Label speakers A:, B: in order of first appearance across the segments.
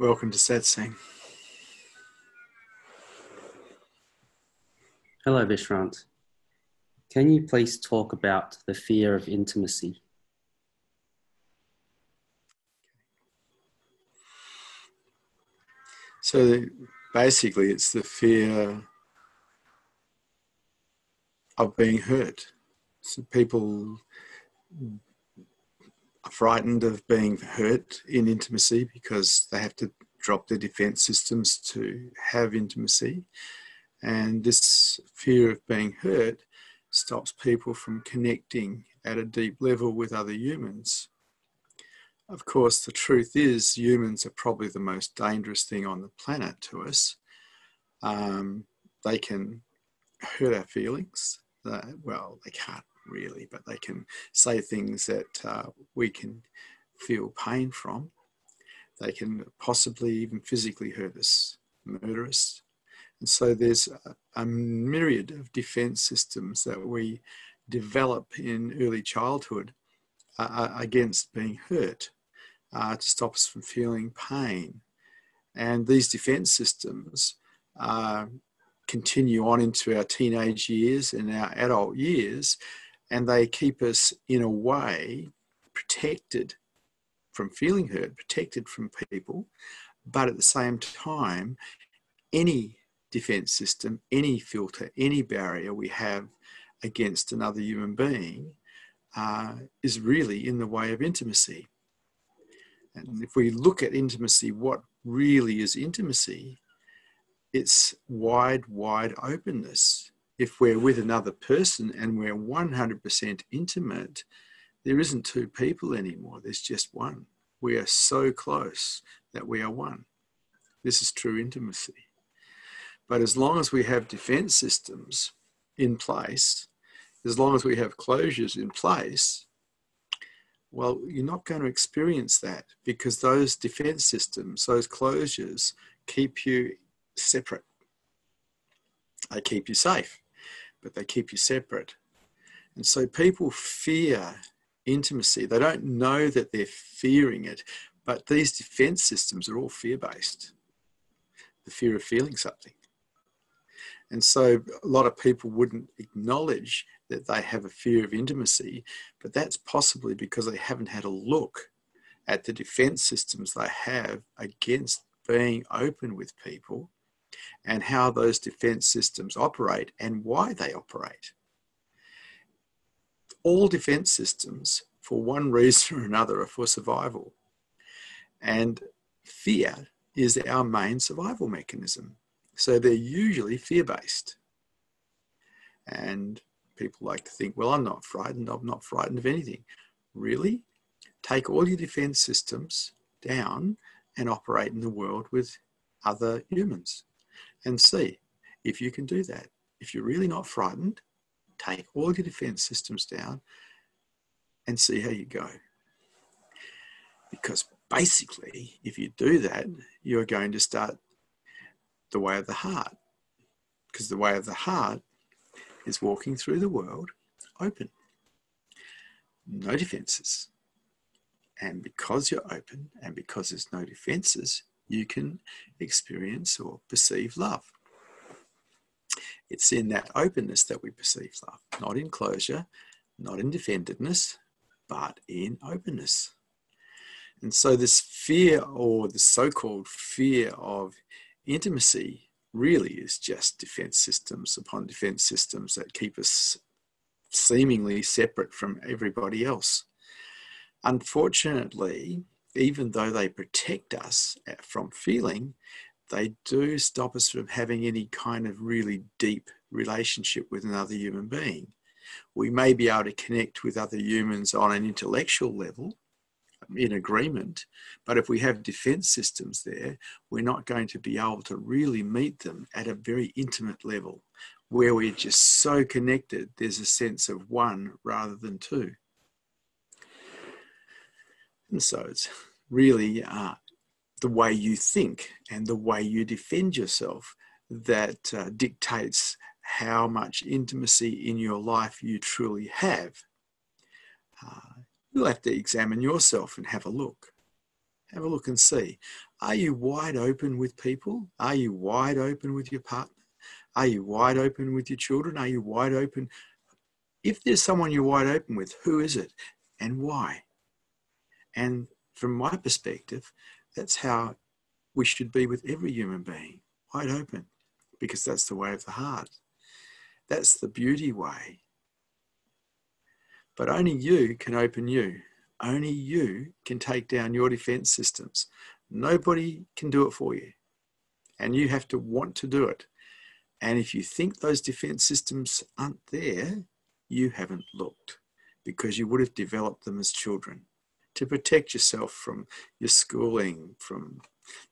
A: Welcome to Satsang.
B: Hello, Vishrant. Can you please talk about the fear of intimacy?
A: So basically, it's the fear of being hurt. So people frightened of being hurt in intimacy because they have to drop their defense systems to have intimacy. And this fear of being hurt stops people from connecting at a deep level with other humans. Of course, the truth is, humans are probably the most dangerous thing on the planet to us. Um, they can hurt our feelings. Uh, well, they can't really, but they can say things that uh, we can feel pain from. They can possibly even physically hurt us, murder us. And so there's a, a myriad of defense systems that we develop in early childhood uh, uh, against being hurt uh, to stop us from feeling pain. And these defense systems uh, continue on into our teenage years and our adult years, and they keep us, in a way, protected from feeling hurt, protected from people. But at the same time, any defense system, any filter, any barrier we have against another human being uh, is really in the way of intimacy. And if we look at intimacy, what really is intimacy? It's wide, wide openness. If we're with another person and we're 100% intimate, there isn't two people anymore, there's just one. We are so close that we are one. This is true intimacy. But as long as we have defense systems in place, as long as we have closures in place, well, you're not going to experience that because those defense systems, those closures, keep you separate. They keep you safe, but they keep you separate. And so people fear intimacy. They don't know that they're fearing it, but these defense systems are all fear based the fear of feeling something. And so a lot of people wouldn't acknowledge that they have a fear of intimacy, but that's possibly because they haven't had a look at the defense systems they have against being open with people and how those defense systems operate and why they operate. All defense systems, for one reason or another, are for survival. And fear is our main survival mechanism. So they're usually fear based. And people like to think, well, I'm not frightened. I'm not frightened of anything. Really? Take all your defense systems down and operate in the world with other humans and see if you can do that. If you're really not frightened, take all your defense systems down and see how you go. Because basically, if you do that, you're going to start the way of the heart. Because the way of the heart is walking through the world open, no defenses. And because you're open and because there's no defenses, you can experience or perceive love. It's in that openness that we perceive love, not in closure, not in defendedness, but in openness. And so, this fear, or the so called fear of intimacy really is just defense systems upon defense systems that keep us seemingly separate from everybody else. Unfortunately, even though they protect us eh, from feeling, they do stop us from having any kind of really deep relationship with another human being. We may be able to connect with other humans on an intellectual level, in agreement. But if we have defense systems there, we're not going to be able to really meet them at a very intimate level where we're just so connected, there's a sense of one rather than two. And so it's really uh, the way you think and the way you defend yourself that uh, dictates how much intimacy in your life you truly have. Uh, you'll have to examine yourself and have a look. Have a look and see. Are you wide open with people? Are you wide open with your partner? Are you wide open with your children? Are you wide open? If there's someone you're wide open with, who is it and why? And from my perspective, that's how we should be with every human being wide open, because that's the way of the heart. That's the beauty way. But only you can open you. Only you can take down your defense systems. Nobody can do it for you. And you have to want to do it. And if you think those defense systems aren't there, you haven't looked because you would have developed them as children to protect yourself from your schooling, from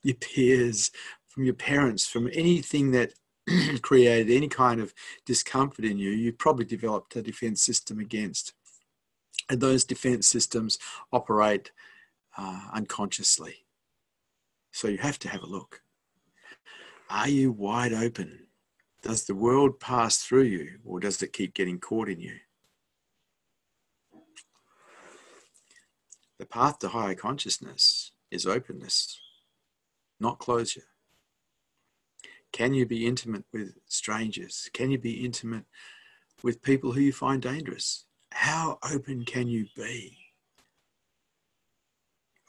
A: your peers, from your parents, from anything that created any kind of discomfort in you, you probably developed a defense system against. And those defense systems operate uh, unconsciously. So you have to have a look. Are you wide open? Does the world pass through you or does it keep getting caught in you? The path to higher consciousness is openness, not closure. Can you be intimate with strangers? Can you be intimate with people who you find dangerous? How open can you be?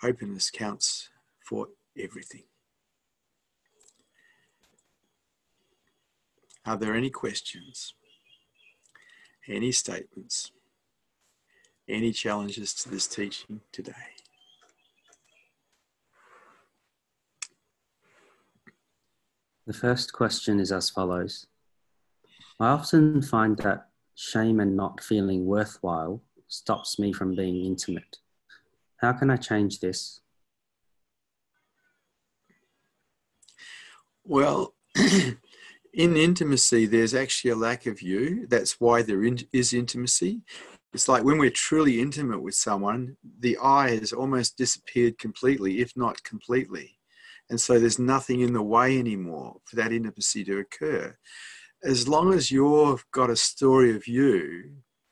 A: Openness counts for everything. Are there any questions? Any statements? Any challenges to this teaching today?
B: The first question is as follows I often find that shame and not feeling worthwhile stops me from being intimate. How can I change this?
A: Well, in intimacy, there's actually a lack of you. That's why there is intimacy. It's like when we're truly intimate with someone, the I has almost disappeared completely, if not completely. And so there's nothing in the way anymore for that intimacy to occur. As long as you've got a story of you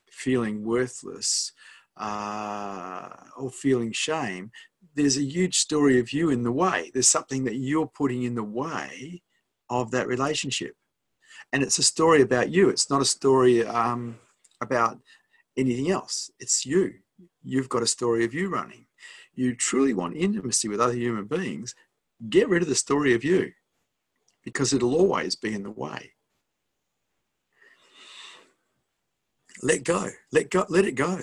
A: feeling worthless uh, or feeling shame, there's a huge story of you in the way. There's something that you're putting in the way of that relationship. And it's a story about you. It's not a story um, about anything else. It's you. You've got a story of you running. You truly want intimacy with other human beings. Get rid of the story of you because it'll always be in the way. Let go. Let go. Let it go.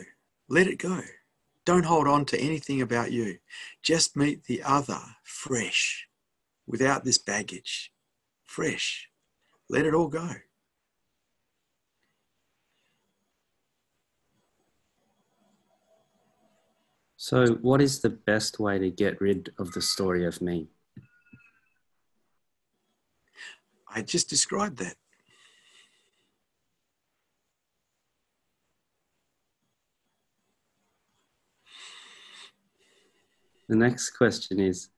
A: Let it go. Don't hold on to anything about you. Just meet the other fresh, without this baggage. Fresh. Let it all go.
B: So, what is the best way to get rid of the story of me?
A: I just described that.
B: The next question is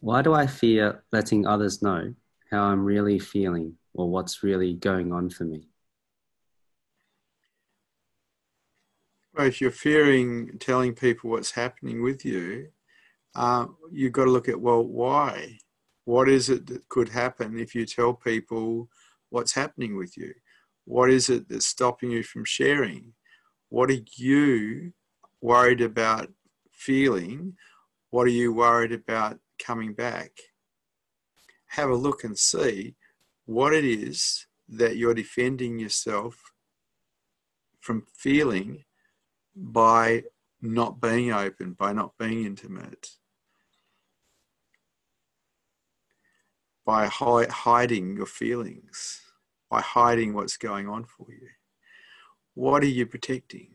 B: Why do I fear letting others know how I'm really feeling or what's really going on for me?
A: Well, if you're fearing telling people what's happening with you, uh, you've got to look at, well, why? What is it that could happen if you tell people what's happening with you? What is it that's stopping you from sharing? What are you worried about feeling what are you worried about coming back? Have a look and see what it is that you're defending yourself from feeling by not being open, by not being intimate, by hi- hiding your feelings, by hiding what's going on for you. What are you protecting?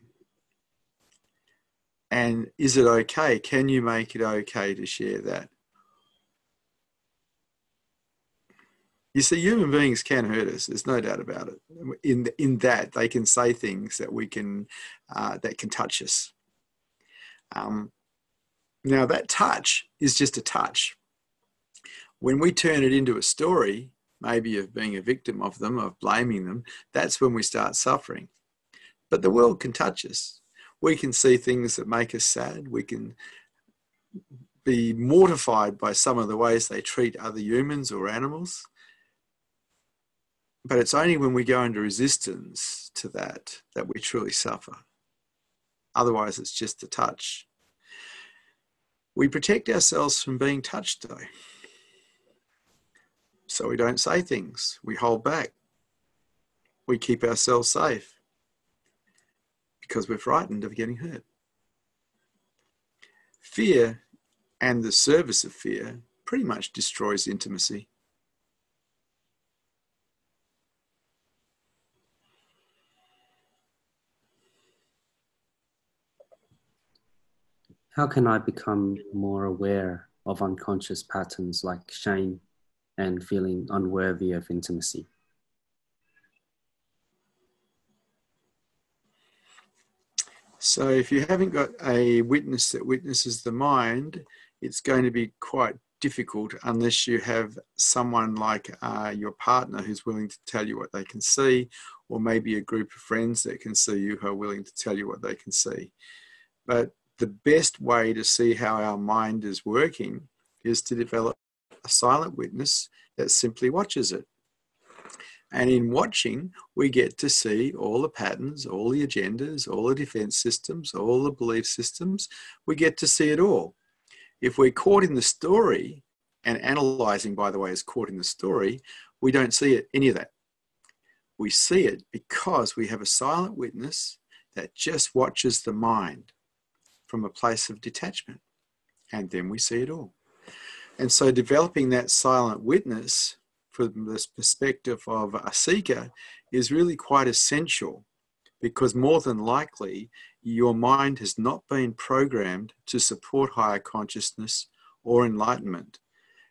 A: And is it okay? Can you make it okay to share that? You see, human beings can hurt us. There's no doubt about it. In in that, they can say things that we can uh, that can touch us. Um, now, that touch is just a touch. When we turn it into a story, maybe of being a victim of them, of blaming them, that's when we start suffering. But the world can touch us we can see things that make us sad. We can be mortified by some of the ways they treat other humans or animals. But it's only when we go into resistance to that that we truly suffer. Otherwise, it's just a touch. We protect ourselves from being touched, though. So we don't say things, we hold back, we keep ourselves safe because we're frightened of getting hurt. Fear and the service of fear pretty much destroys intimacy.
B: How can I become more aware of unconscious patterns like shame and feeling unworthy of intimacy?
A: So, if you haven't got a witness that witnesses the mind, it's going to be quite difficult unless you have someone like uh, your partner who's willing to tell you what they can see, or maybe a group of friends that can see you who are willing to tell you what they can see. But the best way to see how our mind is working is to develop a silent witness that simply watches it. And in watching, we get to see all the patterns, all the agendas, all the defense systems, all the belief systems. We get to see it all. If we're caught in the story, and analyzing, by the way, is caught in the story, we don't see it, any of that. We see it because we have a silent witness that just watches the mind from a place of detachment. And then we see it all. And so, developing that silent witness from this perspective of a seeker is really quite essential because more than likely your mind has not been programmed to support higher consciousness or enlightenment.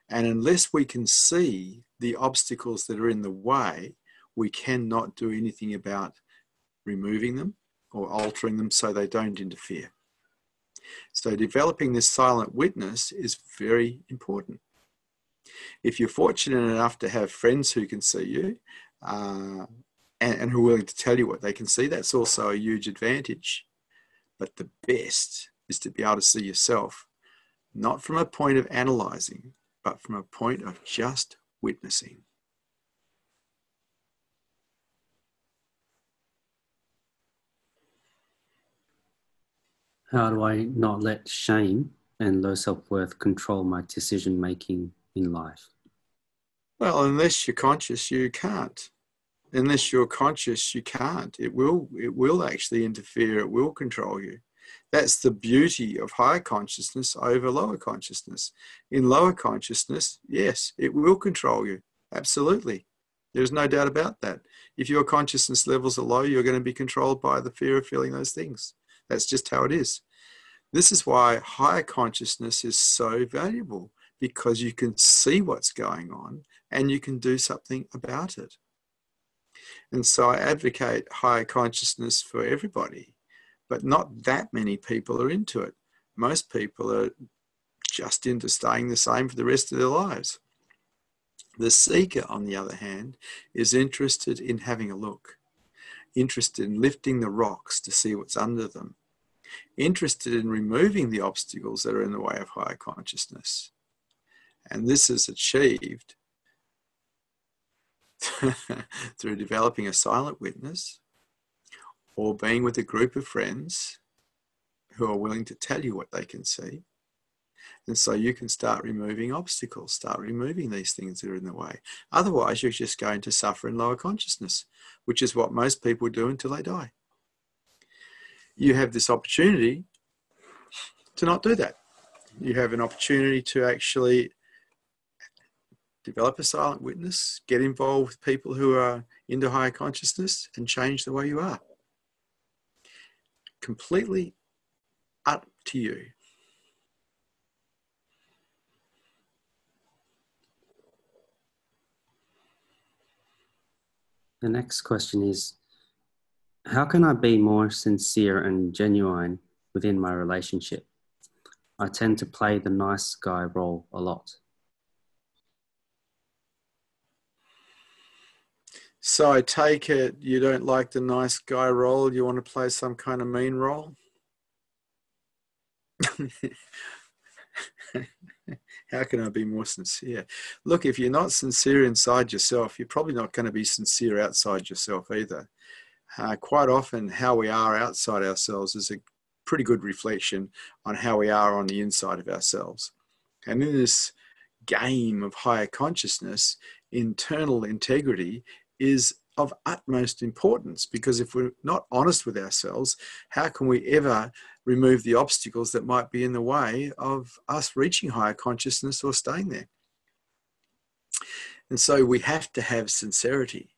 A: And unless we can see the obstacles that are in the way, we cannot do anything about removing them or altering them so they don't interfere. So, developing this silent witness is very important. If you're fortunate enough to have friends who can see you uh, and, and who are willing to tell you what they can see, that's also a huge advantage. But the best is to be able to see yourself, not from a point of analyzing, but from a point of just witnessing.
B: How do I not let shame and low self worth control my decision making in life?
A: Well, unless you're conscious, you can't. Unless you're conscious, you can't. It will. It will actually interfere. It will control you. That's the beauty of higher consciousness over lower consciousness. In lower consciousness, yes, it will control you. Absolutely. There's no doubt about that. If your consciousness levels are low, you're going to be controlled by the fear of feeling those things. That's just how it is. This is why higher consciousness is so valuable because you can see what's going on and you can do something about it. And so I advocate higher consciousness for everybody, but not that many people are into it. Most people are just into staying the same for the rest of their lives. The seeker, on the other hand, is interested in having a look, interested in lifting the rocks to see what's under them, interested in removing the obstacles that are in the way of higher consciousness. And this is achieved through developing a silent witness or being with a group of friends who are willing to tell you what they can see. And so you can start removing obstacles, start removing these things that are in the way. Otherwise, you're just going to suffer in lower consciousness, which is what most people do until they die. You have this opportunity to not do that. You have an opportunity to actually develop a silent witness, get involved with people who are into higher consciousness, and change the way you are. Completely up to you.
B: The next question is How can I be more sincere and genuine within my relationship? I tend to play the nice guy role a lot.
A: So I take it you don't like the nice guy role. You want to play some kind of mean role? How can I be more sincere? Look, if you're not sincere inside yourself, you're probably not going to be sincere outside yourself either. Uh, quite often, how we are outside ourselves is a pretty good reflection on how we are on the inside of ourselves. And in this game of higher consciousness, internal integrity is of utmost importance because if we're not honest with ourselves, how can we ever remove the obstacles that might be in the way of us reaching higher consciousness or staying there? And so we have to have sincerity.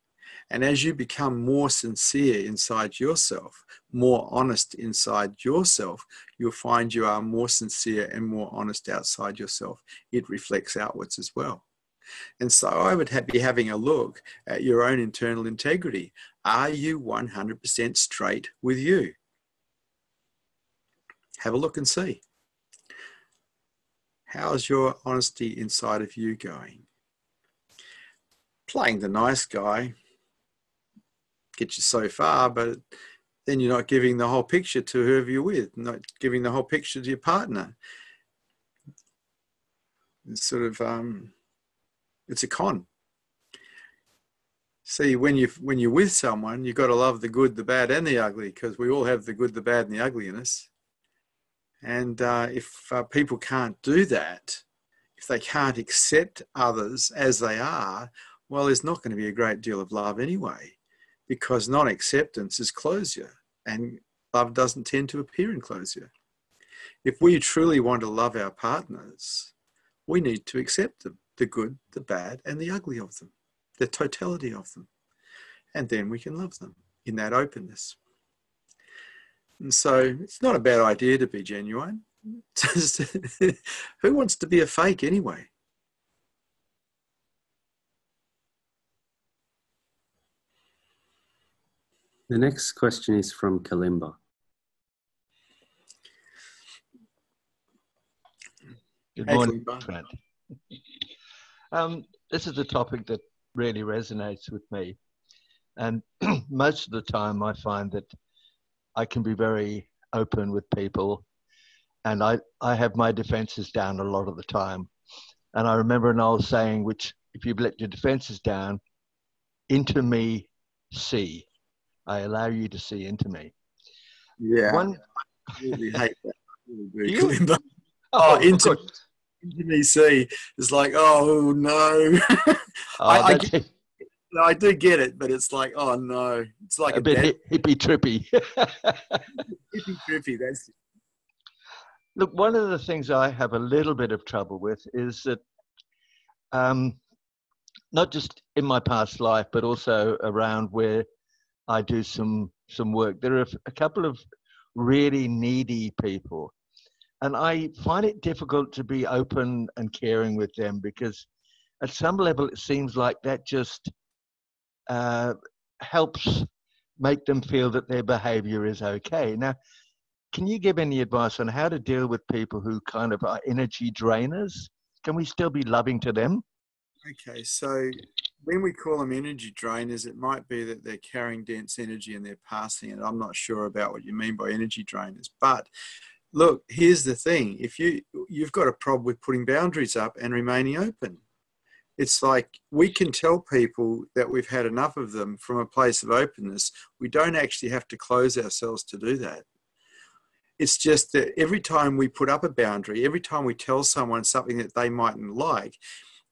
A: And as you become more sincere inside yourself, more honest inside yourself, you'll find you are more sincere and more honest outside yourself. It reflects outwards as well. And so I would be having a look at your own internal integrity. Are you 100% straight with you? Have a look and see. How's your honesty inside of you going? Playing the nice guy gets you so far, but then you're not giving the whole picture to whoever you're with, not giving the whole picture to your partner. It's sort of um, it's a con. See, when you when you're with someone, you've got to love the good, the bad, and the ugly, because we all have the good, the bad, and the ugly in us. And uh, if uh, people can't do that, if they can't accept others as they are, well, there's not going to be a great deal of love anyway, because non acceptance is closure, and love doesn't tend to appear in closure. If we truly want to love our partners, we need to accept them the good, the bad, and the ugly of them, the totality of them. And then we can love them in that openness. And so it's not a bad idea to be genuine. who wants to be a fake anyway?
B: The next question is from Kalimba.
C: Good morning, Trent. Um, this is a topic that really resonates with me. And most of the time, I find that I can be very open with people, and I, I have my defenses down a lot of the time. And I remember an old saying, which, if you've let your defenses down, into me see. I allow you to see into me.
A: Yeah. One, I really hate that. Really oh, oh, into, see is like, oh no.
C: Oh, I, I, get,
A: I, do get it, but it's like, oh no. It's like
C: a, a bit hippie trippy.
A: hippie trippy, that's it.
C: Look, one of the things I have a little bit of trouble with is that um, not just in my past life, but also around where I do some some work. There are a couple of really needy people and I find it difficult to be open and caring with them because at some level it seems like that just uh, helps make them feel that their behavior is okay. Now, can you give any advice on how to deal with people who kind of are energy drainers? Can we still be loving to them?
A: Okay, so when we call them energy drainers, it might be that they're carrying dense energy and they're passing it. I'm not sure about what you mean by energy drainers, but look, here's the thing: if you you've got a problem with putting boundaries up and remaining open, it's like we can tell people that we've had enough of them from a place of openness. We don't actually have to close ourselves to do that. It's just that every time we put up a boundary, every time we tell someone something that they mightn't like,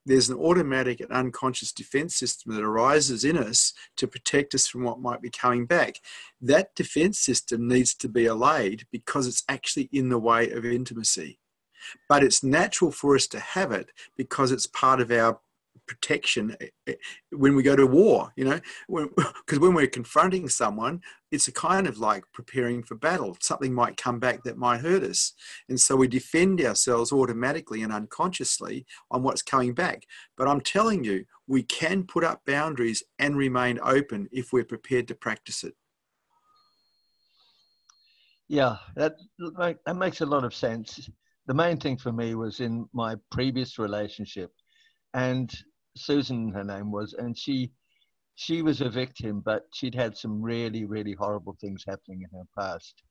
A: there's an automatic and unconscious defense system that arises in us to protect us from what might be coming back. That defense system needs to be allayed because it's actually in the way of intimacy. But it's natural for us to have it because it's part of our protection eh, eh, when we go to war, you know, because when we're confronting someone, it's a kind of like preparing for battle. Something might come back that might hurt us. And so we defend ourselves automatically and unconsciously on what's coming back. But I'm telling you, we can put up boundaries and remain open if we're prepared to practice it.
C: Yeah, that that makes a lot of sense. The main thing for me was in my previous relationship, and Susan, her name was, and she she was a victim, but she'd had some really, really horrible things happening in her past.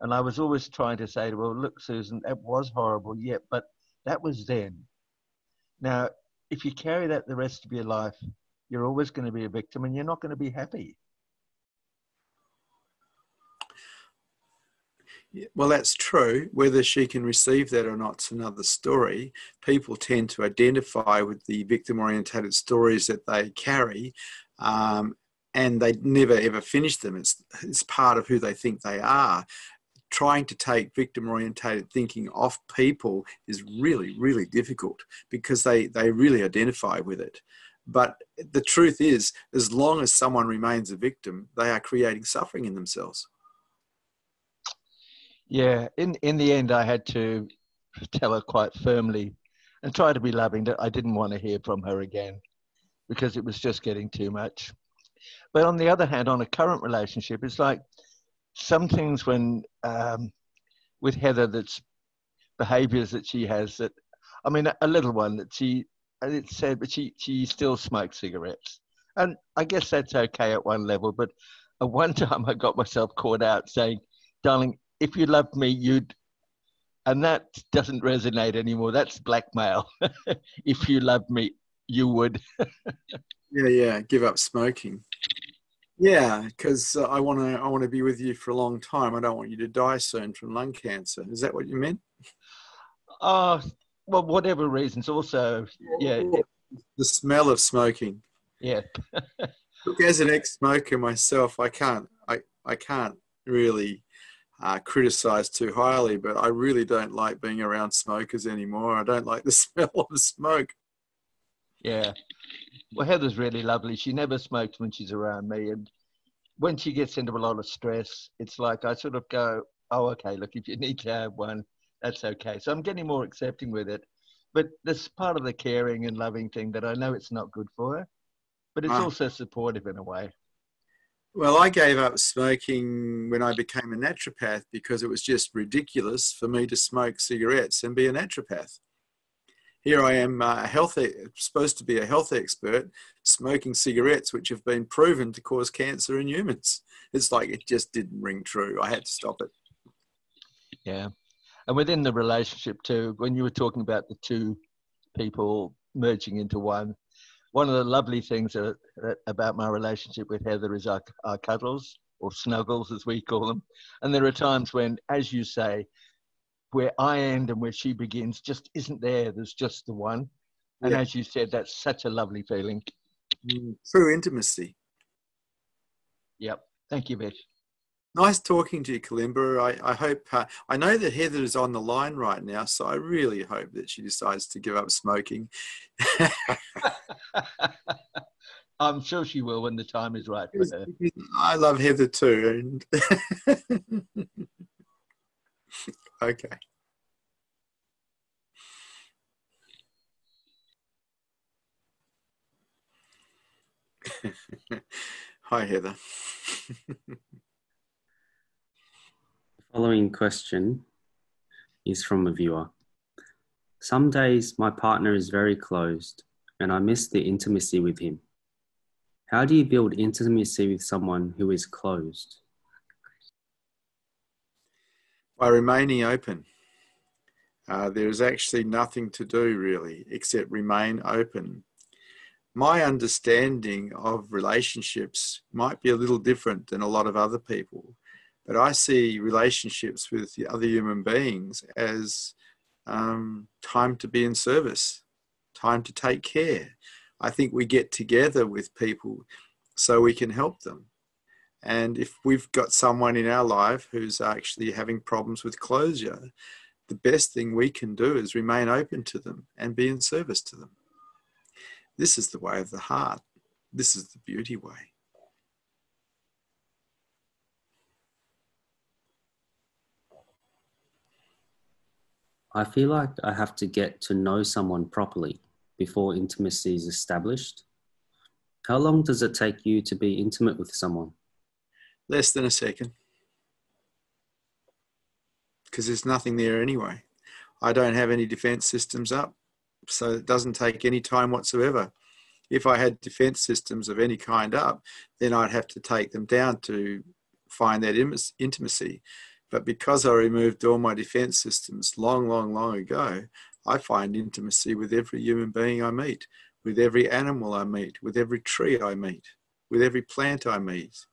C: And I was always trying to say to her, look, Susan, that was horrible, yeah, but that was then. Now, if you carry that the rest of your life, you're always going to be a victim and you're not going to be happy.
A: Well, that's true. Whether she can receive that or not is another story. People tend to identify with the victim orientated stories that they carry, um, and they never ever finish them. It's, it's part of who they think they are. Trying to take victim orientated thinking off people is really, really difficult because they, they really identify with it. But the truth is, as long as someone remains a victim, they are creating suffering in themselves.
C: Yeah, in in the end, I had to tell her quite firmly and try to be loving that I didn't want to hear from her again because it was just getting too much. But on the other hand, on a current relationship, it's like some things when um, with Heather that's behaviors that she has that I mean a little one that she and it said but she she still smokes cigarettes and I guess that's okay at one level but at one time I got myself caught out saying darling if you loved me, you'd, and that doesn't resonate anymore. That's blackmail. if you loved me, you would.
A: yeah, yeah. Give up smoking. Yeah, because uh, I want to. I want to be with you for a long time. I don't want you to die soon from lung cancer. Is that what you meant?
C: Uh well, whatever reasons. Also, yeah.
A: The smell of smoking.
C: Yeah.
A: Look, as an ex-smoker myself, I can't. I I can't really uh, criticized too highly, but I really don't like being around smokers anymore. I don't like the smell of smoke.
C: Yeah. Well, Heather's really lovely. She never smokes when she's around me. And when she gets into a lot of stress, it's like I sort of go, oh, okay, look, if you need to have one, that's okay. So I'm getting more accepting with it. But this part of the caring and loving thing that I know it's not good for her, but it's ah. also supportive in a way.
A: Well, I gave up smoking when I became a naturopath because it was just ridiculous for me to smoke cigarettes and be a naturopath. Here I am, uh, a health, supposed to be a health expert, smoking cigarettes, which have been proven to cause cancer in humans. It's like it just didn't ring true. I had to stop it.
C: Yeah. And within the relationship, too, when you were talking about the two people merging into one, one of the lovely things that, that, about my relationship with Heather is our, our cuddles or snuggles, as we call them. And there are times when, as you say, where I end and where she begins just isn't there. There's just the one. And yeah. as you said, that's such a lovely feeling.
A: Mm, true intimacy.
C: Yep. Thank you, Vish.
A: Nice talking to you, Kalimba. I, I hope, uh, I know that Heather is on the line right now, so I really hope that she decides to give up smoking.
C: I'm sure she will when the time is right for her.
A: I love Heather too. And okay. Hi, Heather.
B: following question is from a viewer. Some days my partner is very closed and I miss the intimacy with him. How do you build intimacy with someone who is closed?
A: By remaining open. Uh, there is actually nothing to do really except remain open. My understanding of relationships might be a little different than a lot of other people. But I see relationships with the other human beings as um, time to be in service, time to take care. I think we get together with people so we can help them. And if we've got someone in our life who's actually having problems with closure, the best thing we can do is remain open to them and be in service to them. This is the way of the heart. This is the beauty way.
B: I feel like I have to get to know someone properly before intimacy is established. How long does it take you to be intimate with someone?
A: Less than a second. Because there's nothing there anyway. I don't have any defense systems up, so it doesn't take any time whatsoever. If I had defense systems of any kind up, then I'd have to take them down to find that intimacy. But because I removed all my defense systems long, long, long ago, I find intimacy with every human being I meet, with every animal I meet, with every tree I meet, with every plant I meet.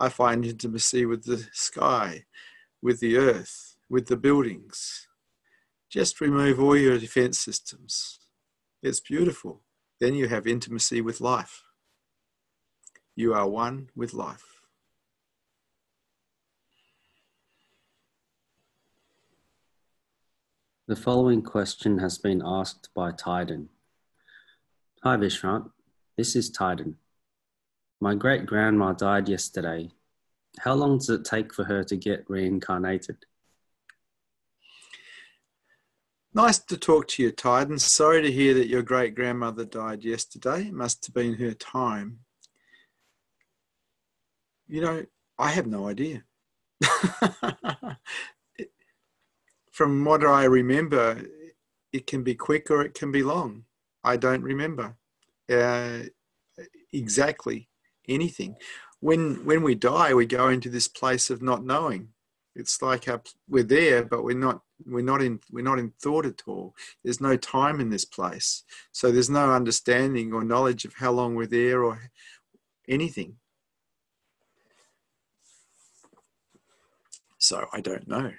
A: I find intimacy with the sky, with the earth, with the buildings. Just remove all your defense systems. It's beautiful. Then you have intimacy with life. You are one with life.
B: The following question has been asked by Tyden. Hi Vishrant, this is Tyden. My great grandma died yesterday. How long does it take for her to get reincarnated?
A: Nice to talk to you, Tyden. Sorry to hear that your great grandmother died yesterday. It must have been her time. You know, I have no idea. From what I remember, it can be quick or it can be long. I don't remember uh, exactly anything. When when we die, we go into this place of not knowing. It's like our, we're there, but we're not we're not in we're not in thought at all there's no time in this place so there's no understanding or knowledge of how long we're there or anything so i don't know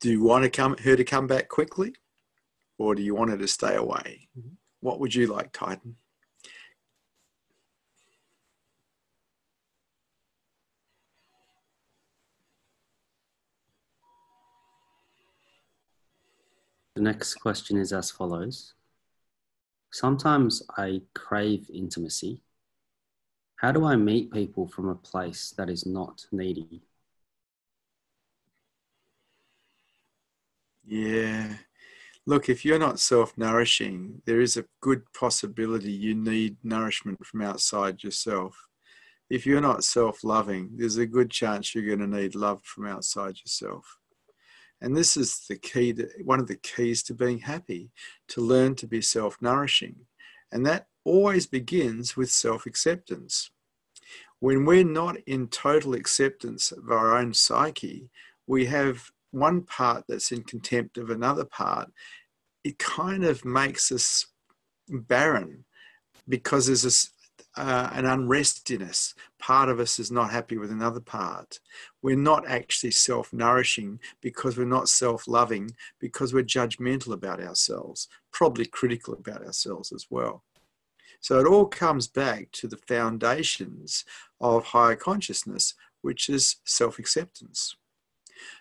A: do you want to come her to come back quickly or do you want her to stay away mm-hmm. what would you like Tyden
B: The next question is as follows Sometimes I crave intimacy. How do I meet people from a place that is not needy?
A: Yeah. Look, if you're not self nourishing, there is a good possibility you need nourishment from outside yourself. If you're not self loving, there's a good chance you're going to need love from outside yourself. And this is the key to one of the keys to being happy, to learn to be self-nourishing. And that always begins with self-acceptance. When we're not in total acceptance of our own psyche, we have one part that's in contempt of another part. It kind of makes us barren because there's this uh, an unrest in us. Part of us is not happy with another part. We're not actually self nourishing because we're not self loving, because we're judgmental about ourselves, probably critical about ourselves as well. So it all comes back to the foundations of higher consciousness, which is self acceptance.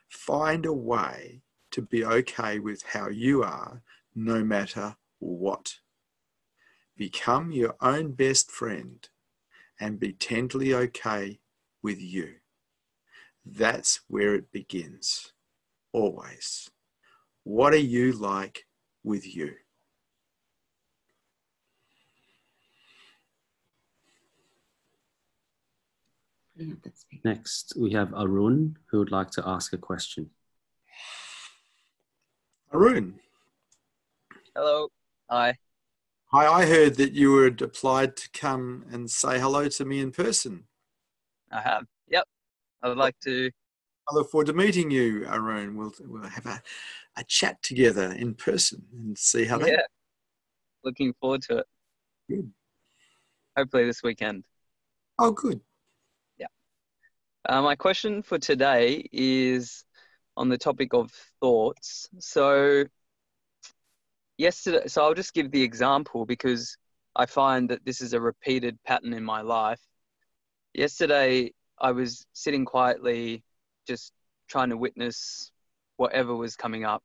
A: Find a way to be okay with how you are, no matter what. Become your own best friend and be tenderly okay with you. That's where it begins, always. What are you like with you?
B: Next, we have Arun who would like to ask a question.
A: Arun.
D: Hello. Hi.
A: Hi, I heard that you had applied to come and say hello to me in person.
D: I have. Yep. I would like to.
A: I look forward to meeting you, Arun. We'll, we'll have a, a chat together in person and see how that
D: yeah. Looking forward to it.
A: Good.
D: Hopefully this weekend.
A: Oh, good.
D: Uh, my question for today is on the topic of thoughts. So yesterday, so I'll just give the example because I find that this is a repeated pattern in my life. Yesterday, I was sitting quietly, just trying to witness whatever was coming up.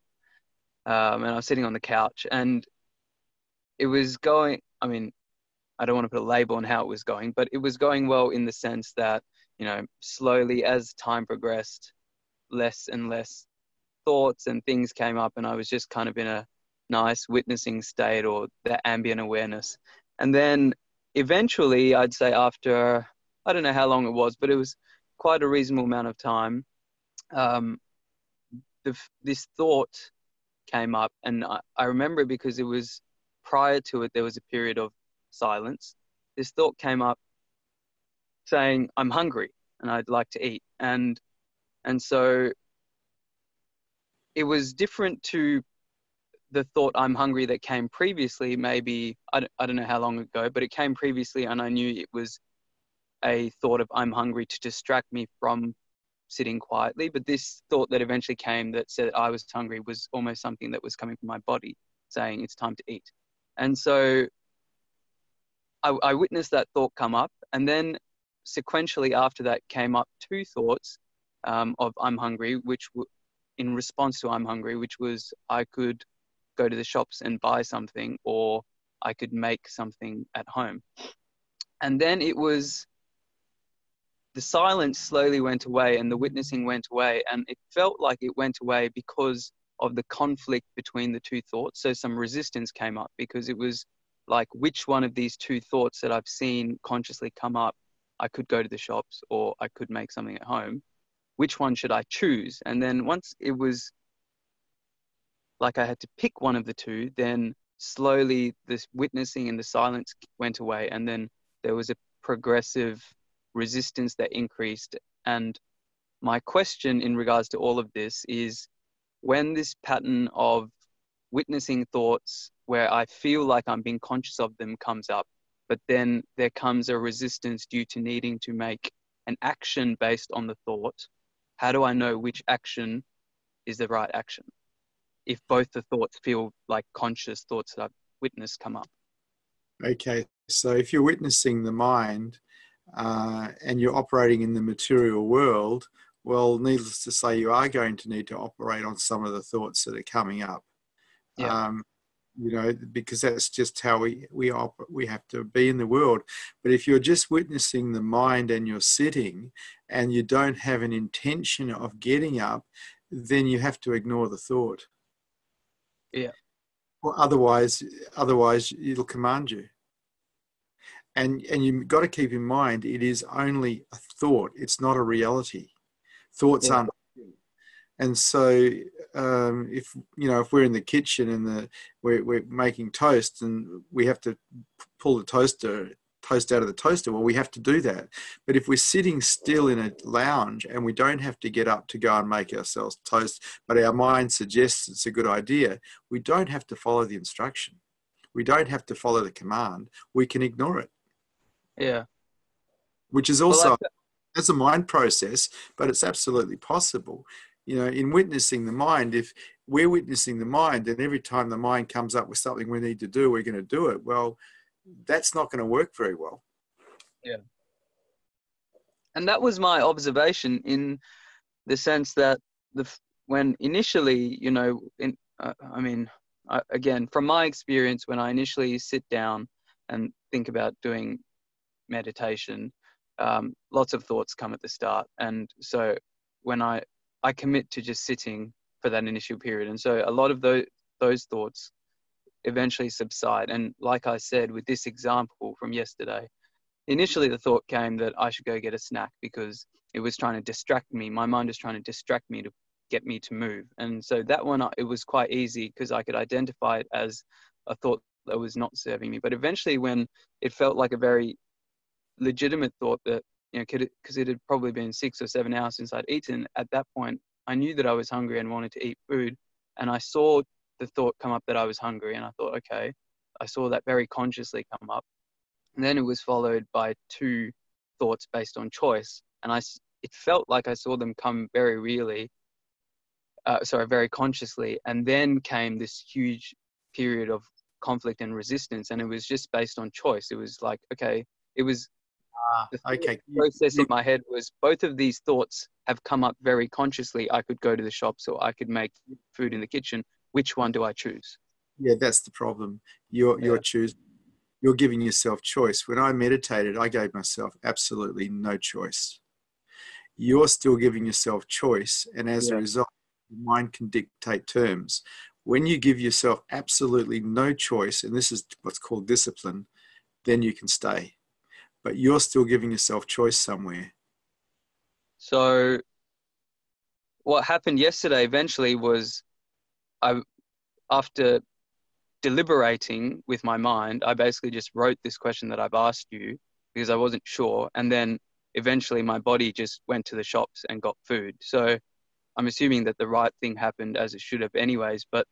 D: Um, and I was sitting on the couch, and it was going. I mean, I don't want to put a label on how it was going, but it was going well in the sense that, you know, slowly as time progressed, less and less thoughts and things came up, and I was just kind of in a nice witnessing state or that ambient awareness. And then eventually, I'd say after, I don't know how long it was, but it was quite a reasonable amount of time, um, the, this thought came up. And I, I remember it because it was prior to it, there was a period of silence. This thought came up saying, I'm hungry and I'd like to eat. And And so it was different to the thought I'm hungry that came previously, maybe, I don't, I don't know how long ago, but it came previously and I knew it was a thought of I'm hungry to distract me from sitting quietly. But this thought that eventually came that said I was hungry was almost something that was coming from my body saying it's time to eat. And so I, I witnessed that thought come up. And then sequentially after that came up two thoughts um, of I'm hungry, which w- in response to I'm hungry, which was I could go to the shops and buy something or I could make something at home. And then it was the silence slowly went away and the witnessing went away. And it felt like it went away because of the conflict between the two thoughts. So some resistance came up because it was like, which one of these two thoughts that I've seen consciously come up, I could go to the shops or I could make something at home. Which one should I choose? And then once it was like I had to pick one of the two, then slowly this witnessing and the silence went away. And then there was a progressive resistance that increased. And my question in regards to all of this is when this pattern of witnessing thoughts where I feel like I'm being conscious of them comes up, but then there comes a resistance due to needing to make an action based on the thought. How do I know which action is the right action? If both the thoughts feel like conscious thoughts that I've witnessed come up.
A: Okay, so if you're witnessing the mind, uh, and you're operating in the material world, well, needless to say, you are going to need to operate on some of the thoughts that are coming up. Yeah. Um, you know, because that's just how we we op- we have to be in the world. But if you're just witnessing the mind and you're sitting, and you don't have an intention of getting up, then you have to ignore the thought.
D: Yeah.
A: or otherwise, otherwise it'll command you and and you've got to keep in mind it is only a thought it's not a reality thoughts yeah. aren't and so um, if you know if we're in the kitchen and the we're, we're making toast and we have to pull the toaster toast out of the toaster well we have to do that but if we're sitting still in a lounge and we don't have to get up to go and make ourselves toast but our mind suggests it's a good idea we don't have to follow the instruction we don't have to follow the command we can ignore it
D: yeah.
A: Which is also well, that's a mind process, but it's absolutely possible. You know, in witnessing the mind, if we're witnessing the mind, and every time the mind comes up with something we need to do, we're going to do it. Well, that's not going to work very well.
D: Yeah. And that was my observation in the sense that the when initially, you know, in uh, I mean, uh, again, from my experience, when I initially sit down and think about doing meditation, um, lots of thoughts come at the start. And so when I, I commit to just sitting for that initial period. And so a lot of those, those thoughts eventually subside. And like I said, with this example from yesterday, initially the thought came that I should go get a snack because it was trying to distract me. My mind was trying to distract me to get me to move. And so that one, uh, it was quite easy because I could identify it as a thought that was not serving me. But eventually, when it felt like a very legitimate thought that you know because it, had probably been six or seven hours since I'd eaten. At that point, I knew that I was hungry and wanted to eat food, and I saw the thought come up that I was hungry, and I thought, okay, I saw that very consciously come up, and then it was followed by two thoughts based on choice, and I it felt like I saw them come very really, uh, sorry, very consciously, and then came this huge period of conflict and resistance, and it was just based on choice. It was like, okay, it was
A: uh, okay.
D: process in my head was both of these thoughts have come up very consciously. I could go to the shops or I could make food in the kitchen. Which one do I choose?
A: Yeah, that's the problem. You're yeah. you're choosing. You're giving yourself choice. When I meditated, I gave myself absolutely no choice. You're still giving yourself choice, and as yeah. a result, your mind can dictate terms. When you give yourself absolutely no choice, and this is what's called discipline, then you can stay but you're still giving yourself choice somewhere.
D: So, what happened yesterday eventually was I, after deliberating with my mind, I basically just wrote this question that I've asked you because I wasn't sure. And then eventually my body just went to the shops and got food. So I'm assuming that the right thing happened as it should have, anyways. But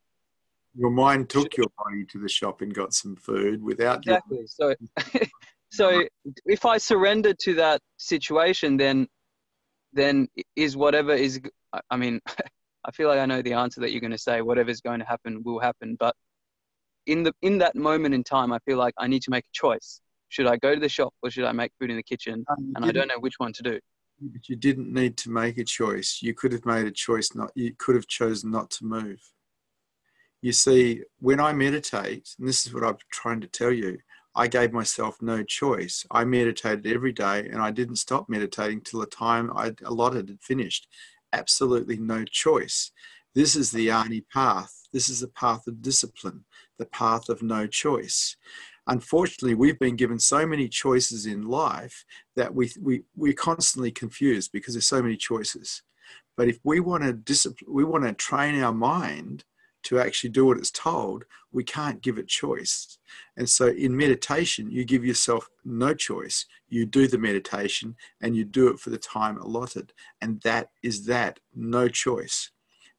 A: your mind took your body to the shop and got some food without
D: exactly. Your- so, so if I surrender to that situation, then then is whatever is. I mean, I feel like I know the answer that you're going to say. Whatever's going to happen will happen. But in the in that moment in time, I feel like I need to make a choice. Should I go to the shop or should I make food in the kitchen? Um, and I don't know which one to do.
A: But you didn't need to make a choice. You could have made a choice. Not you could have chosen not to move. You see, when I meditate, and this is what I'm trying to tell you, I gave myself no choice. I meditated every day and I didn't stop meditating till the time I allotted had finished. Absolutely no choice. This is the Ani path. This is the path of discipline, the path of no choice. Unfortunately, we've been given so many choices in life that we, we, we're constantly confused because there's so many choices. But if we want to discipline, we want to train our mind to actually do what it's told, we can't give it choice. And so in meditation, you give yourself no choice. You do the meditation and you do it for the time allotted. And that is that no choice.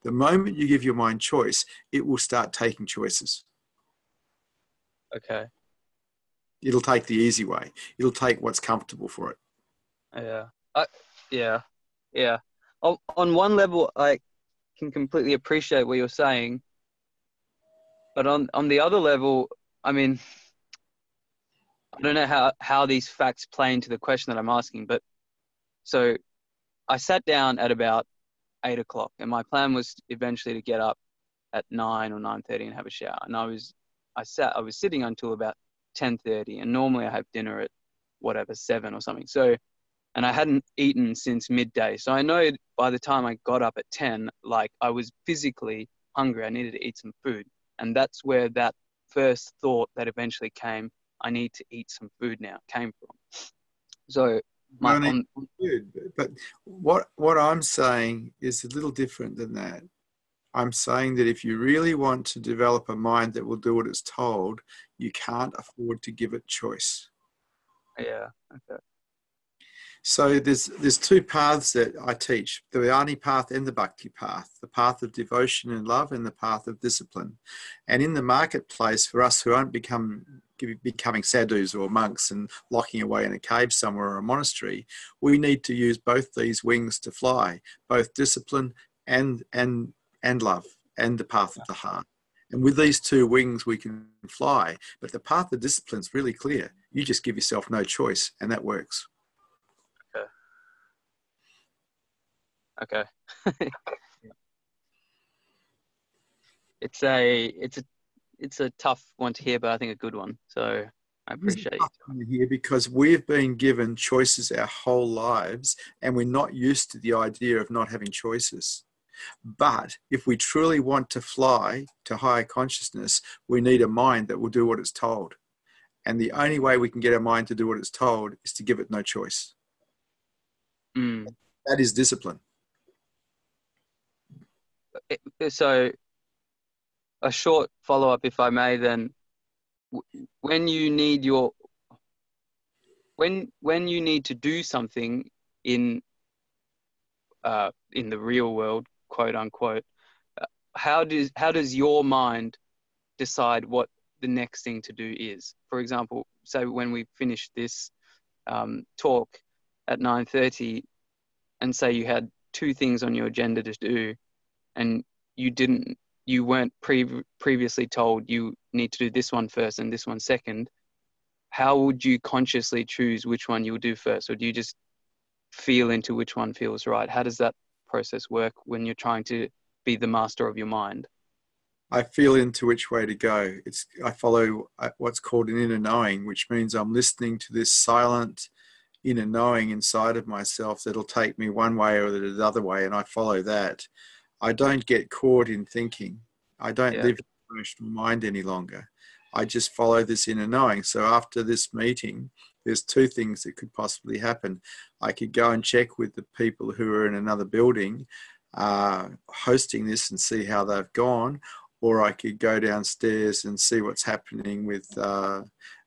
A: The moment you give your mind choice, it will start taking choices.
D: Okay.
A: It'll take the easy way. It'll take what's comfortable for it.
D: Yeah. I, yeah. Yeah. On, on one level, I can completely appreciate what you're saying but on on the other level, I mean, I don't know how how these facts play into the question that I'm asking, but so I sat down at about eight o'clock, and my plan was eventually to get up at nine or nine thirty and have a shower. And I was I sat I was sitting until about ten thirty, and normally I have dinner at whatever seven or something. So, and I hadn't eaten since midday. So I know by the time I got up at ten, like I was physically hungry. I needed to eat some food. And that's where that first thought that eventually came, I need to eat some food now, came from. So, my, on,
A: food, but what what I'm saying is a little different than that. I'm saying that if you really want to develop a mind that will do what it's told, you can't afford to give it choice.
D: Yeah. Okay.
A: So there's there's two paths that I teach: the Ani path and the Bhakti path, the path of devotion and love, and the path of discipline. And in the marketplace, for us who aren't become becoming sadhus or monks and locking away in a cave somewhere or a monastery, we need to use both these wings to fly, both discipline and and and love, and the path of the heart. And with these two wings, we can fly. But the path of discipline is really clear. You just give yourself no choice, and that works.
D: Okay. it's a it's a it's a tough one to hear, but I think a good one. So I appreciate
A: it. Here because we've been given choices our whole lives, and we're not used to the idea of not having choices. But if we truly want to fly to higher consciousness, we need a mind that will do what it's told. And the only way we can get our mind to do what it's told is to give it no choice.
D: Mm.
A: That is discipline
D: so a short follow up, if I may, then when you need your when when you need to do something in uh, in the real world, quote unquote, uh, how does how does your mind decide what the next thing to do is? For example, say when we finish this um, talk at nine thirty, and say you had two things on your agenda to do, and you didn't you weren't pre- previously told you need to do this one first and this one second how would you consciously choose which one you'll do first? Or do you just feel into which one feels right? How does that process work when you're trying to be the master of your mind?
A: I feel into which way to go. It's i follow uh, what's called an inner knowing which means i'm listening to this silent inner knowing inside of myself that'll take me one way or the other way and i follow that I don't get caught in thinking. I don't yeah. live in the emotional mind any longer. I just follow this inner knowing. So after this meeting, there's two things that could possibly happen. I could go and check with the people who are in another building uh, hosting this and see how they've gone, or I could go downstairs and see what's happening with uh,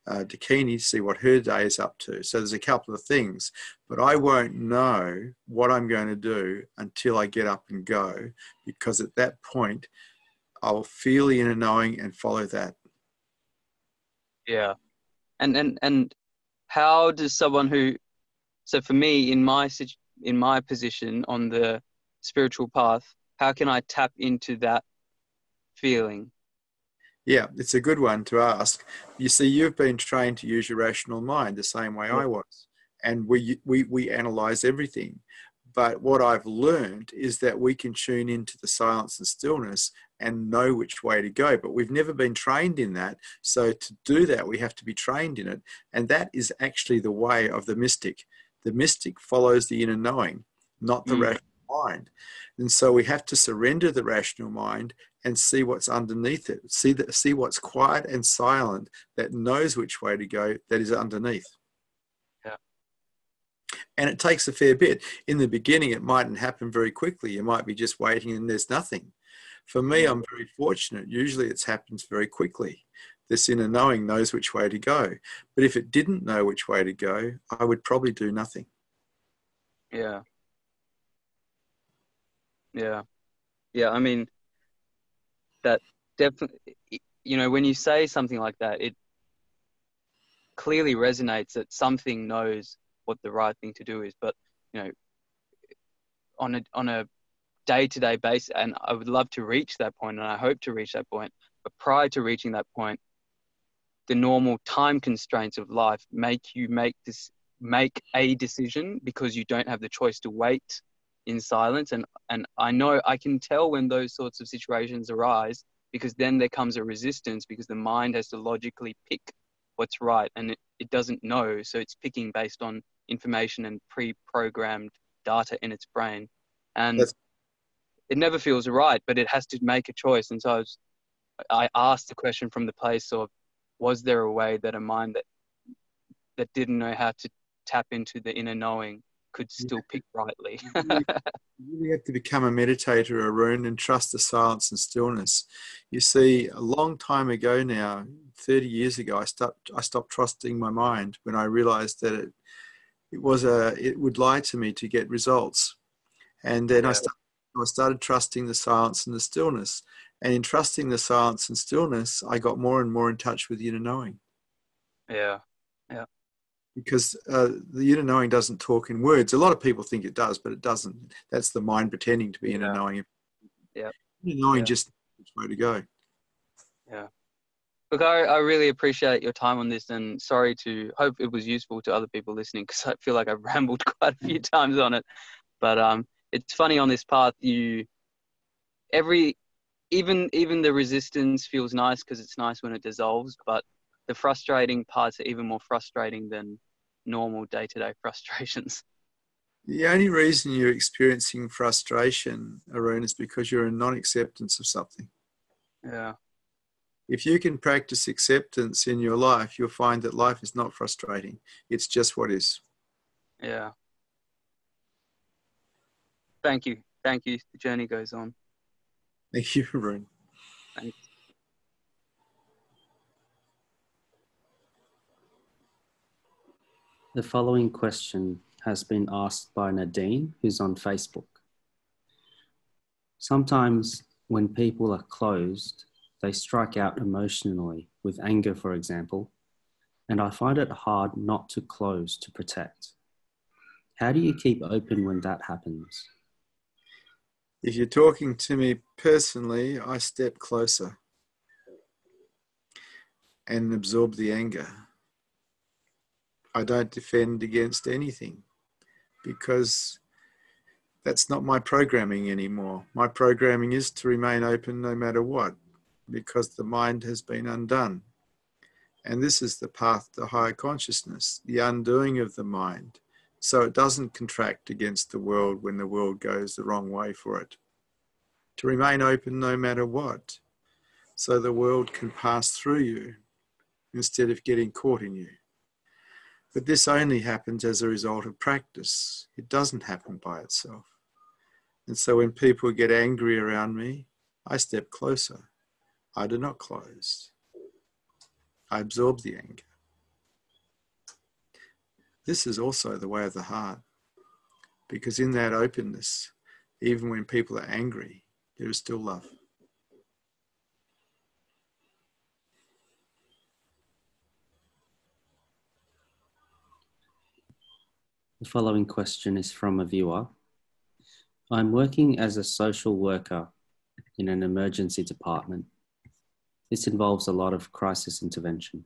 A: uh, Dakini to see what her day is up to. So there's a couple of things, but I won't know what I'm going to do until I get up and go, because at that point, I'll feel the inner knowing and follow that.
D: Yeah, and and and how does someone who, so for me in my in my position on the spiritual path, how can I tap into that feeling?
A: Yeah, it's a good one to ask. You see, you've been trained to use your rational mind the same way yeah. I was, and we we we analyze everything. But what I've learned is that we can tune into the silence and stillness and know which way to go. But we've never been trained in that. So to do that, we have to be trained in it. And that is actually the way of the mystic. The mystic follows the inner knowing, not the mm. rational mind. And so we have to surrender the rational mind and see what's underneath it. See that see what's quiet and silent that knows which way to go that is underneath.
D: Yeah.
A: And it takes a fair bit. In the beginning, it mightn't happen very quickly. You might be just waiting and there's nothing. For me, I'm very fortunate. Usually it happens very quickly. This inner knowing knows which way to go. But if it didn't know which way to go, I would probably do nothing.
D: Yeah. Yeah. Yeah. I mean, that definitely, you know, when you say something like that, it clearly resonates that something knows what the right thing to do is. But, you know, on a, on a day to day basis, and I would love to reach that point, and I hope to reach that point. But prior to reaching that point, the normal time constraints of life make you make this make a decision because you don't have the choice to wait in silence and and i know i can tell when those sorts of situations arise because then there comes a resistance because the mind has to logically pick what's right and it, it doesn't know. So it's picking based on information and pre-programmed data in its brain. And That's- it never feels right but it has to make a choice. And so I, was, I asked the question from the place of was there a way that a mind that that didn't know how to tap into the inner knowing could still pick rightly.
A: you really have to become a meditator, Arun, and trust the silence and stillness. You see, a long time ago now, 30 years ago, I stopped, I stopped trusting my mind when I realized that it, it was a, it would lie to me to get results. And then yeah. I, started, I started trusting the silence and the stillness. And in trusting the silence and stillness, I got more and more in touch with the inner knowing.
D: Yeah, yeah
A: because uh, the inner knowing doesn't talk in words. A lot of people think it does, but it doesn't. That's the mind pretending to be inner knowing.
D: Yeah.
A: Inner knowing yeah. just which way to go.
D: Yeah. Look, I, I really appreciate your time on this and sorry to hope it was useful to other people listening because I feel like I've rambled quite a few times on it. But um, it's funny on this path, you every even even the resistance feels nice because it's nice when it dissolves, but the frustrating parts are even more frustrating than normal day to day frustrations.
A: The only reason you're experiencing frustration, Arun, is because you're in non acceptance of something.
D: Yeah.
A: If you can practice acceptance in your life, you'll find that life is not frustrating. It's just what is.
D: Yeah. Thank you. Thank you. The journey goes on.
A: Thank you, Arun.
B: The following question has been asked by Nadine, who's on Facebook. Sometimes when people are closed, they strike out emotionally, with anger, for example, and I find it hard not to close to protect. How do you keep open when that happens?
A: If you're talking to me personally, I step closer and absorb the anger I don't defend against anything because that's not my programming anymore. My programming is to remain open no matter what because the mind has been undone. And this is the path to higher consciousness, the undoing of the mind, so it doesn't contract against the world when the world goes the wrong way for it. To remain open no matter what, so the world can pass through you instead of getting caught in you. But this only happens as a result of practice. It doesn't happen by itself. And so when people get angry around me, I step closer. I do not close. I absorb the anger. this is also the way of the heart. Because in that openness, even when people are angry, there is still love.
B: The following question is from a viewer. I'm working as a social worker in an emergency department. This involves a lot of crisis intervention.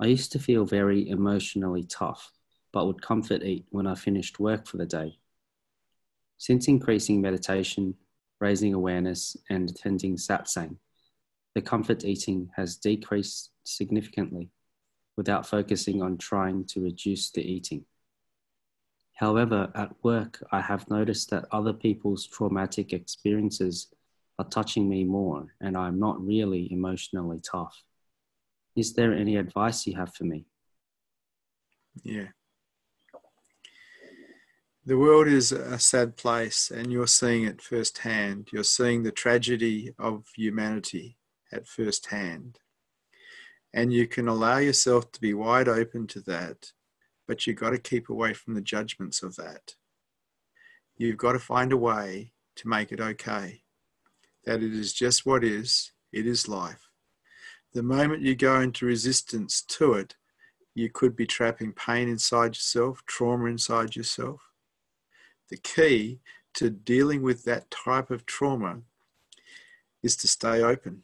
B: I used to feel very emotionally tough, but would comfort eat when I finished work for the day. Since increasing meditation, raising awareness, and attending satsang, the comfort eating has decreased significantly without focusing on trying to reduce the eating. However, at work, I have noticed that other people's traumatic experiences are touching me more, and I'm not really emotionally tough. Is there any advice you have for me?
A: Yeah. The world is a sad place, and you're seeing it firsthand. You're seeing the tragedy of humanity at first hand. And you can allow yourself to be wide open to that, but you've got to keep away from the judgments of that. You've got to find a way to make it okay, that it is just what is, it is life. The moment you go into resistance to it, you could be trapping pain inside yourself, trauma inside yourself. The key to dealing with that type of trauma is to stay open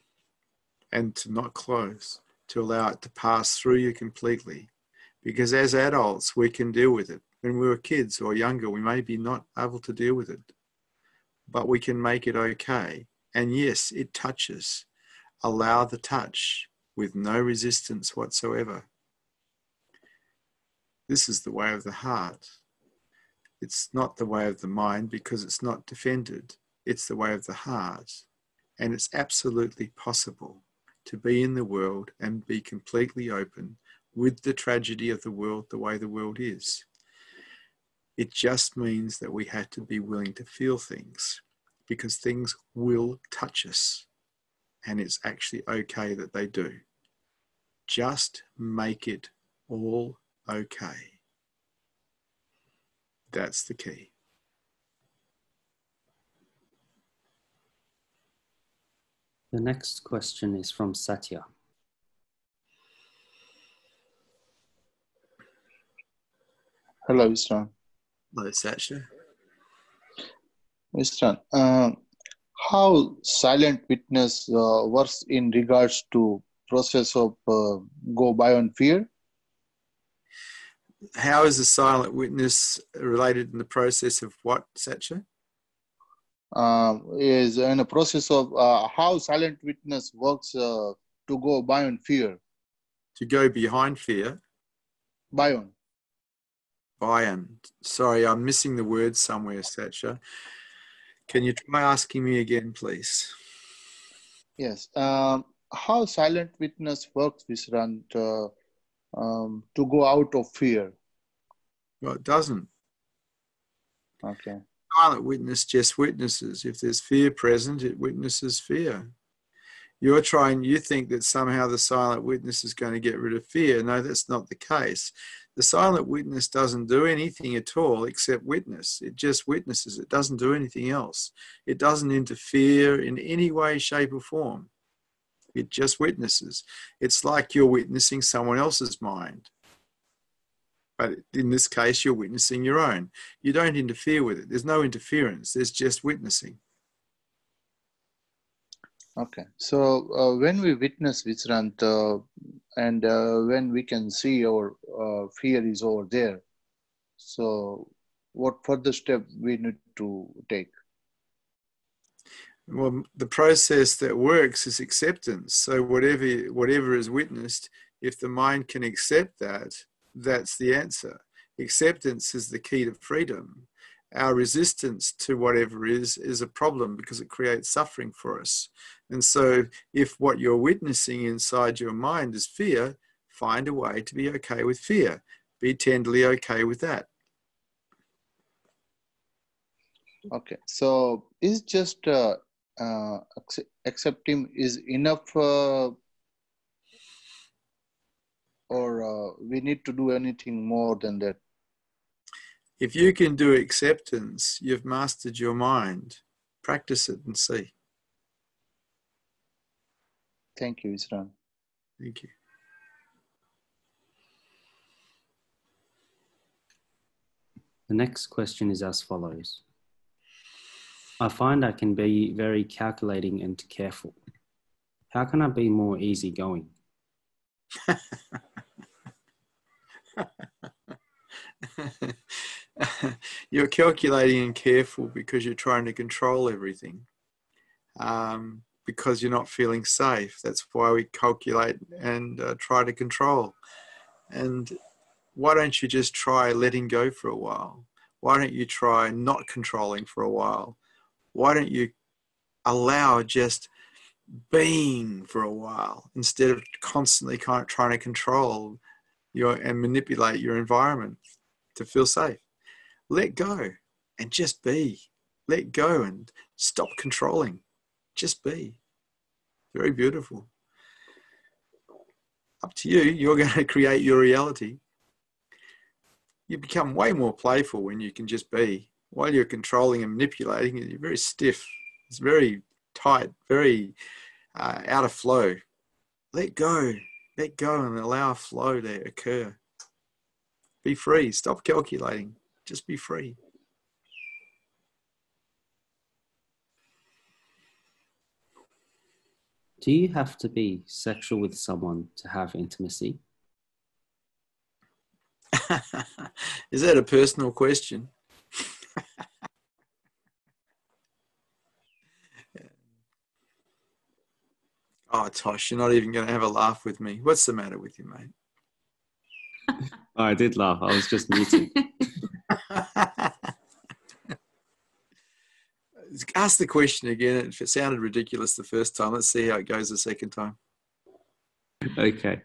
A: and to not close, to allow it to pass through you completely. Because as adults, we can deal with it. When we were kids or younger, we may be not able to deal with it, but we can make it okay. And yes, it touches allow the touch with no resistance whatsoever. This is the way of the heart. It's not the way of the mind because it's not defended. It's the way of the heart. And it's absolutely possible to be in the world and be completely open with the tragedy of the world the way the world is. It just means that we have to be willing to feel things because things will touch us and it's actually okay that they do. Just make it all okay. That's the key.
B: The next question is from Satya.
E: Hello, Mr.
A: Hello, Satya.
E: Mr. Um, how silent witness uh, works in regards to process of uh, go beyond fear
A: how is the silent witness related in the process of what Satya
E: um, is in a process of uh, how silent witness works uh, to go beyond fear
A: to go behind fear
E: beyond
A: beyond sorry i'm missing the word somewhere Satya can you try asking me again, please?
E: Yes. Um, how silent witness works, Vishrant, uh, um, to go out of fear?
A: Well, it doesn't.
E: Okay.
A: Silent witness just witnesses. If there's fear present, it witnesses fear. You're trying, you think that somehow the silent witness is going to get rid of fear. No, that's not the case. The silent witness doesn't do anything at all except witness. It just witnesses. It doesn't do anything else. It doesn't interfere in any way, shape, or form. It just witnesses. It's like you're witnessing someone else's mind. But in this case, you're witnessing your own. You don't interfere with it. There's no interference. There's just witnessing.
E: Okay. So uh, when we witness Vishrant, uh, and uh, when we can see our uh, fear is over there so what further step we need to take?
A: Well the process that works is acceptance. So whatever whatever is witnessed if the mind can accept that that's the answer. Acceptance is the key to freedom. Our resistance to whatever is is a problem because it creates suffering for us and so, if what you're witnessing inside your mind is fear, find a way to be okay with fear. Be tenderly okay with that.
E: Okay, so is just uh, uh, accepting is enough? Uh... or uh, we need to do anything more than that?
A: If you can do acceptance, you've mastered your mind. Practice it and see.
E: Thank you, Vishrant.
A: Thank you.
B: The next question is as follows I find I can be very calculating and careful. How can I be more easygoing?
A: you're calculating and careful because you're trying to control everything. Um, because you're not feeling safe. That's why we calculate and uh, try to control. And why don't you just try letting go for a while? Why don't you try not controlling for a while? Why don't you allow just being for a while instead of constantly kind of trying to control your and manipulate your environment to feel safe? Let go and just be. Let go and stop controlling. Just be. Very beautiful. Up to you. You're going to create your reality. You become way more playful when you can just be. While you're controlling and manipulating, you're very stiff. It's very tight, very uh, out of flow. Let go. Let go and allow flow to occur. Be free. Stop calculating. Just be free.
B: Do you have to be sexual with someone to have intimacy?
A: Is that a personal question? oh, Tosh, you're not even going to have a laugh with me. What's the matter with you, mate?
B: Oh, I did laugh. I was just muting.
A: Ask the question again. If it sounded ridiculous the first time, let's see how it goes the second time.
B: Okay.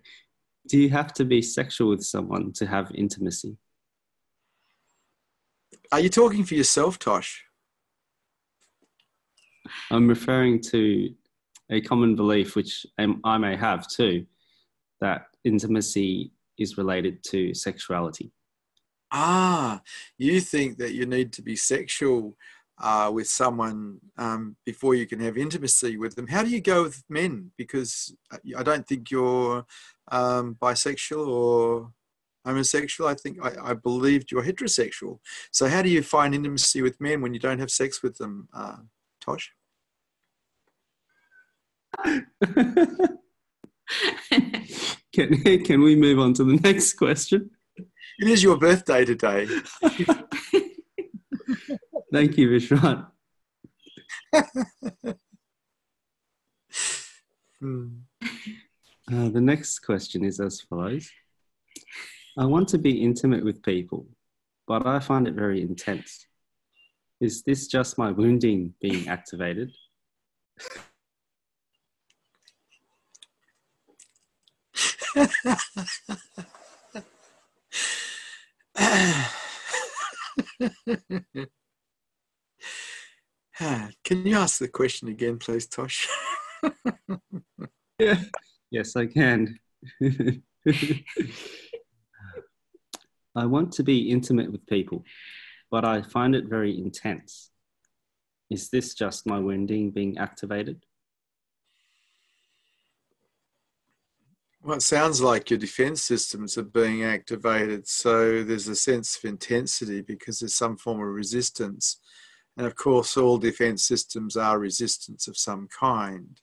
B: Do you have to be sexual with someone to have intimacy?
A: Are you talking for yourself, Tosh?
B: I'm referring to a common belief, which I may have too, that intimacy is related to sexuality.
A: Ah, you think that you need to be sexual uh, with someone um, before you can have intimacy with them. How do you go with men? Because uh, I don't think you're um, bisexual or homosexual. I think I, I, believed you're heterosexual. So how do you find intimacy with men when you don't have sex with them, uh, Tosh?
B: can, can we move on to the next question?
A: It is your birthday today.
B: Thank you, Vishrant. hmm. uh, the next question is as follows I want to be intimate with people, but I find it very intense. Is this just my wounding being activated?
A: Ah, can you ask the question again, please, Tosh?
B: yeah. Yes, I can. I want to be intimate with people, but I find it very intense. Is this just my wounding being activated?
A: Well, it sounds like your defense systems are being activated. So there's a sense of intensity because there's some form of resistance. And of course, all defense systems are resistance of some kind.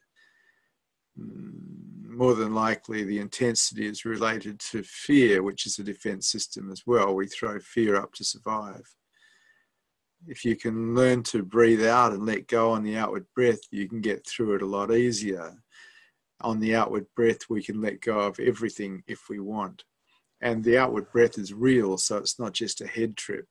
A: Mm, more than likely, the intensity is related to fear, which is a defense system as well. We throw fear up to survive. If you can learn to breathe out and let go on the outward breath, you can get through it a lot easier. On the outward breath, we can let go of everything if we want. And the outward breath is real, so it's not just a head trip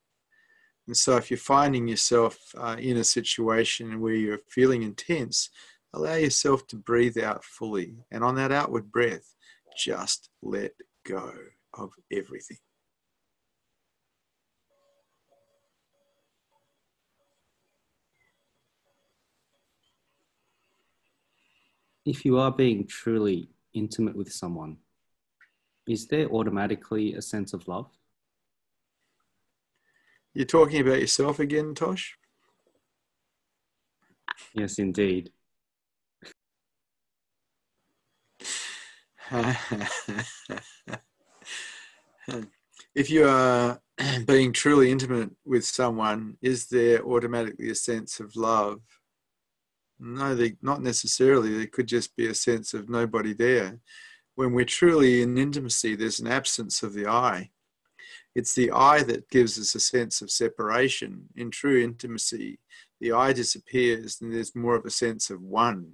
A: and so, if you're finding yourself uh, in a situation where you're feeling intense, allow yourself to breathe out fully. And on that outward breath, just let go of everything.
B: If you are being truly intimate with someone, is there automatically a sense of love?
A: You're talking about yourself again, Tosh?
B: Yes, indeed.
A: if you are being truly intimate with someone, is there automatically a sense of love? No, they, not necessarily. There could just be a sense of nobody there. When we're truly in intimacy, there's an absence of the I. It's the I that gives us a sense of separation. In true intimacy, the I disappears and there's more of a sense of one.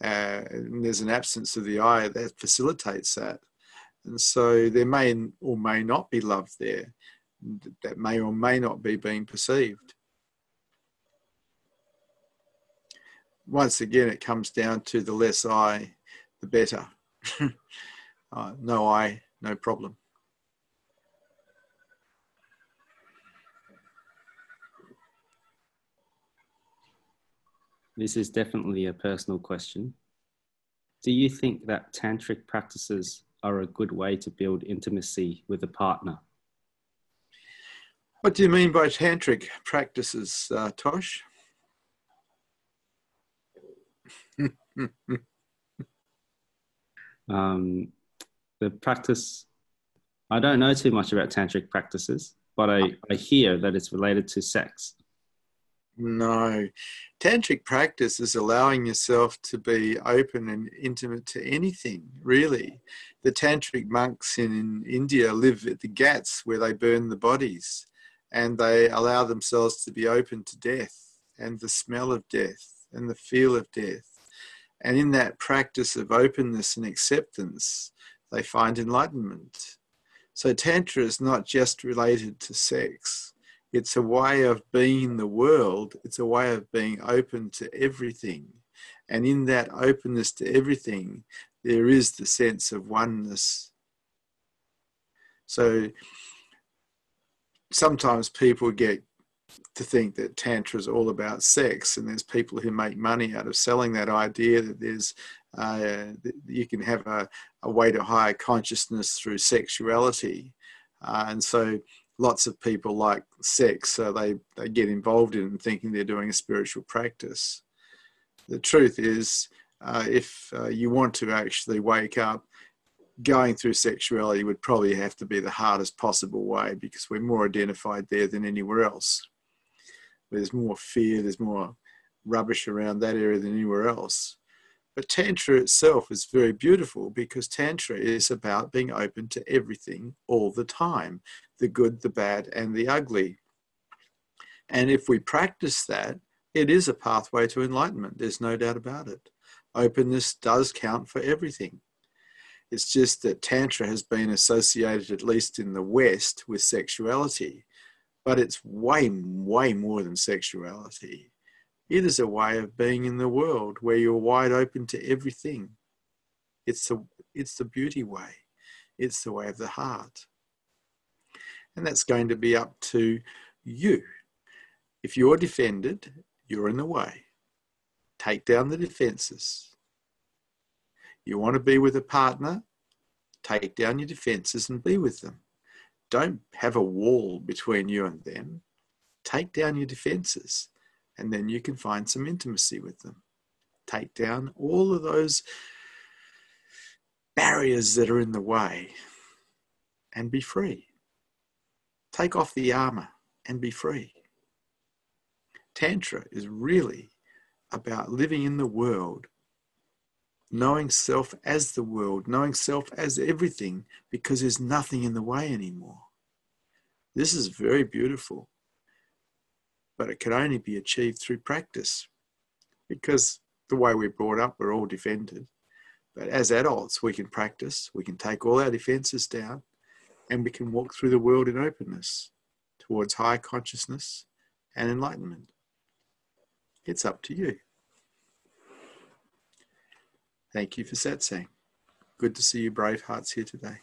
A: Uh, and there's an absence of the I that facilitates that. And so there may or may not be love there that may or may not be being perceived. Once again, it comes down to the less I, the better. uh, no I, no problem.
B: This is definitely a personal question. Do you think that tantric practices are a good way to build intimacy with a partner?
A: What do you mean by tantric practices, uh, Tosh?
B: um, the practice, I don't know too much about tantric practices, but I, I hear that it's related to sex.
A: No. Tantric practice is allowing yourself to be open and intimate to anything, really. The tantric monks in India live at the ghats where they burn the bodies and they allow themselves to be open to death and the smell of death and the feel of death. And in that practice of openness and acceptance, they find enlightenment. So, Tantra is not just related to sex it's a way of being in the world, it's a way of being open to everything. And in that openness to everything, there is the sense of oneness. So sometimes people get to think that tantra is all about sex, and there's people who make money out of selling that idea that there's uh, that you can have a, a way to higher consciousness through sexuality, uh, and so lots of people like sex, so they, they get involved in thinking they're doing a spiritual practice. The truth is, uh, if uh, you want to actually wake up, going through sexuality would probably have to be the hardest possible way because we're more identified there than anywhere else. There's more fear, there's more rubbish around that area than anywhere else. But Tantra itself is very beautiful because Tantra is about being open to everything all the time the good, the bad, and the ugly. And if we practice that, it is a pathway to enlightenment. There's no doubt about it. Openness does count for everything. It's just that Tantra has been associated, at least in the West, with sexuality. But it's way, way more than sexuality. It is a way of being in the world where you're wide open to everything. It's the, it's the beauty way, it's the way of the heart. And that's going to be up to you. If you're defended, you're in the way. Take down the defenses. You want to be with a partner, take down your defenses and be with them. Don't have a wall between you and them. Take down your defenses and then you can find some intimacy with them. Take down all of those barriers that are in the way and be free. Take off the armor and be free. Tantra is really about living in the world, knowing self as the world, knowing self as everything, because there's nothing in the way anymore. This is very beautiful but it can only be achieved through practice because the way we're brought up, we're all defended. But as adults, we can practice, we can take all our defenses down, and we can walk through the world in openness towards high consciousness and enlightenment. It's up to you. Thank you for satsang. Good to see you brave hearts here today.